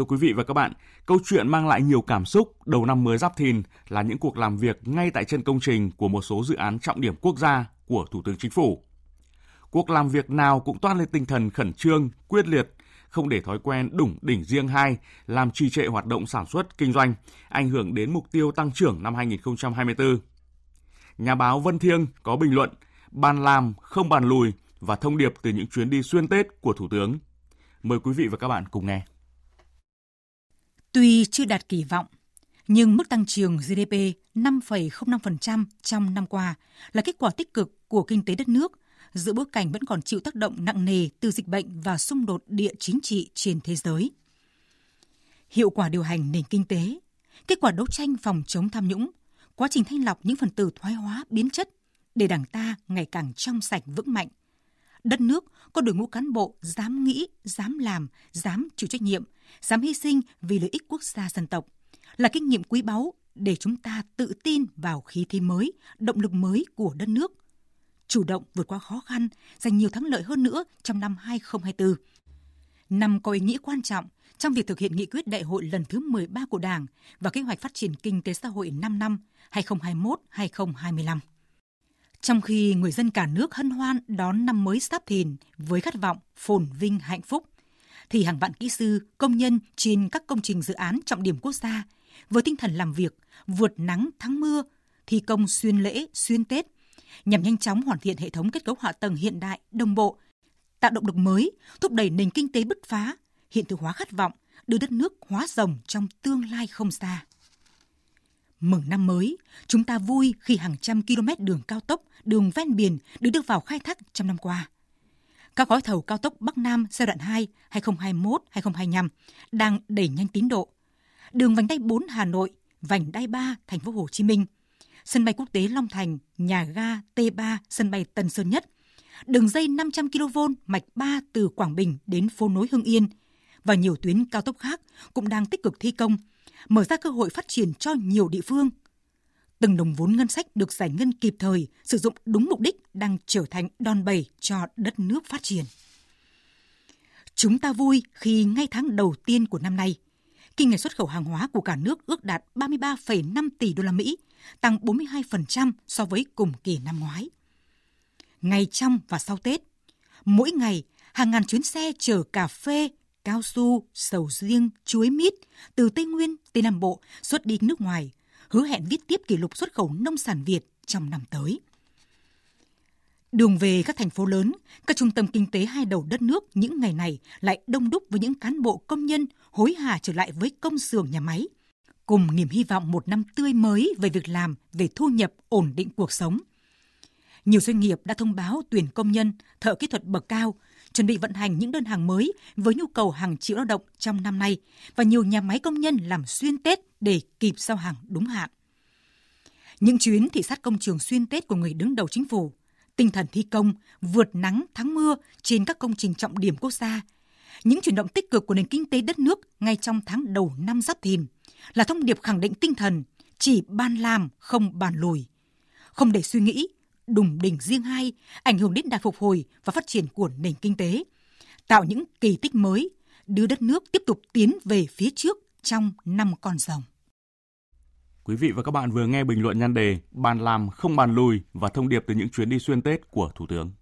Thưa quý vị và các bạn, câu chuyện mang lại nhiều cảm xúc đầu năm mới Giáp Thìn là những cuộc làm việc ngay tại chân công trình của một số dự án trọng điểm quốc gia của Thủ tướng Chính phủ. Cuộc làm việc nào cũng toát lên tinh thần khẩn trương, quyết liệt, không để thói quen đủng đỉnh riêng hai làm trì trệ hoạt động sản xuất, kinh doanh, ảnh hưởng đến mục tiêu tăng trưởng năm 2024. Nhà báo Vân Thiêng có bình luận, bàn làm không bàn lùi và thông điệp từ những chuyến đi xuyên Tết của Thủ tướng. Mời quý vị và các bạn cùng nghe. Tuy chưa đạt kỳ vọng, nhưng mức tăng trưởng GDP 5,05% trong năm qua là kết quả tích cực của kinh tế đất nước giữa bối cảnh vẫn còn chịu tác động nặng nề từ dịch bệnh và xung đột địa chính trị trên thế giới. Hiệu quả điều hành nền kinh tế, kết quả đấu tranh phòng chống tham nhũng, quá trình thanh lọc những phần tử thoái hóa biến chất để Đảng ta ngày càng trong sạch vững mạnh. Đất nước có đội ngũ cán bộ dám nghĩ, dám làm, dám chịu trách nhiệm, dám hy sinh vì lợi ích quốc gia dân tộc là kinh nghiệm quý báu để chúng ta tự tin vào khí thế mới, động lực mới của đất nước, chủ động vượt qua khó khăn, giành nhiều thắng lợi hơn nữa trong năm 2024. Năm có ý nghĩa quan trọng trong việc thực hiện nghị quyết đại hội lần thứ 13 của Đảng và kế hoạch phát triển kinh tế xã hội 5 năm 2021-2025. Trong khi người dân cả nước hân hoan đón năm mới sắp Thìn với khát vọng phồn vinh hạnh phúc, thì hàng vạn kỹ sư, công nhân trên các công trình dự án trọng điểm quốc gia với tinh thần làm việc, vượt nắng thắng mưa, thi công xuyên lễ, xuyên Tết – nhằm nhanh chóng hoàn thiện hệ thống kết cấu hạ tầng hiện đại, đồng bộ, tạo động lực mới, thúc đẩy nền kinh tế bứt phá, hiện thực hóa khát vọng, đưa đất nước hóa rồng trong tương lai không xa. Mừng năm mới, chúng ta vui khi hàng trăm km đường cao tốc, đường ven biển được đưa vào khai thác trong năm qua. Các gói thầu cao tốc Bắc Nam giai đoạn 2 2021-2025 đang đẩy nhanh tiến độ. Đường vành đai 4 Hà Nội, vành đai 3 thành phố Hồ Chí Minh – sân bay quốc tế Long Thành, nhà ga T3, sân bay Tân Sơn Nhất, đường dây 500 kV mạch 3 từ Quảng Bình đến phố nối Hưng Yên và nhiều tuyến cao tốc khác cũng đang tích cực thi công, mở ra cơ hội phát triển cho nhiều địa phương. Từng đồng vốn ngân sách được giải ngân kịp thời, sử dụng đúng mục đích đang trở thành đòn bẩy cho đất nước phát triển. Chúng ta vui khi ngay tháng đầu tiên của năm nay, kinh ngạch xuất khẩu hàng hóa của cả nước ước đạt 33,5 tỷ đô la Mỹ, tăng 42% so với cùng kỳ năm ngoái. Ngày trong và sau Tết, mỗi ngày hàng ngàn chuyến xe chở cà phê, cao su, sầu riêng, chuối mít từ Tây Nguyên, Tây Nam Bộ xuất đi nước ngoài, hứa hẹn viết tiếp kỷ lục xuất khẩu nông sản Việt trong năm tới. Đường về các thành phố lớn, các trung tâm kinh tế hai đầu đất nước những ngày này lại đông đúc với những cán bộ công nhân hối hả trở lại với công xưởng nhà máy – cùng niềm hy vọng một năm tươi mới về việc làm, về thu nhập, ổn định cuộc sống. Nhiều doanh nghiệp đã thông báo tuyển công nhân, thợ kỹ thuật bậc cao, chuẩn bị vận hành những đơn hàng mới với nhu cầu hàng triệu lao động trong năm nay và nhiều nhà máy công nhân làm xuyên Tết để kịp giao hàng đúng hạn. Những chuyến thị sát công trường xuyên Tết của người đứng đầu chính phủ, tinh thần thi công, vượt nắng thắng mưa trên các công trình trọng điểm quốc gia, những chuyển động tích cực của nền kinh tế đất nước ngay trong tháng đầu năm Giáp Thìn – là thông điệp khẳng định tinh thần chỉ ban làm không bàn lùi. Không để suy nghĩ, đùng đỉnh riêng hai ảnh hưởng đến đà phục hồi và phát triển của nền kinh tế, tạo những kỳ tích mới, đưa đất nước tiếp tục tiến về phía trước trong năm con rồng. Quý vị và các bạn vừa nghe bình luận nhan đề Bàn làm không bàn lùi và thông điệp từ những chuyến đi xuyên Tết của Thủ tướng.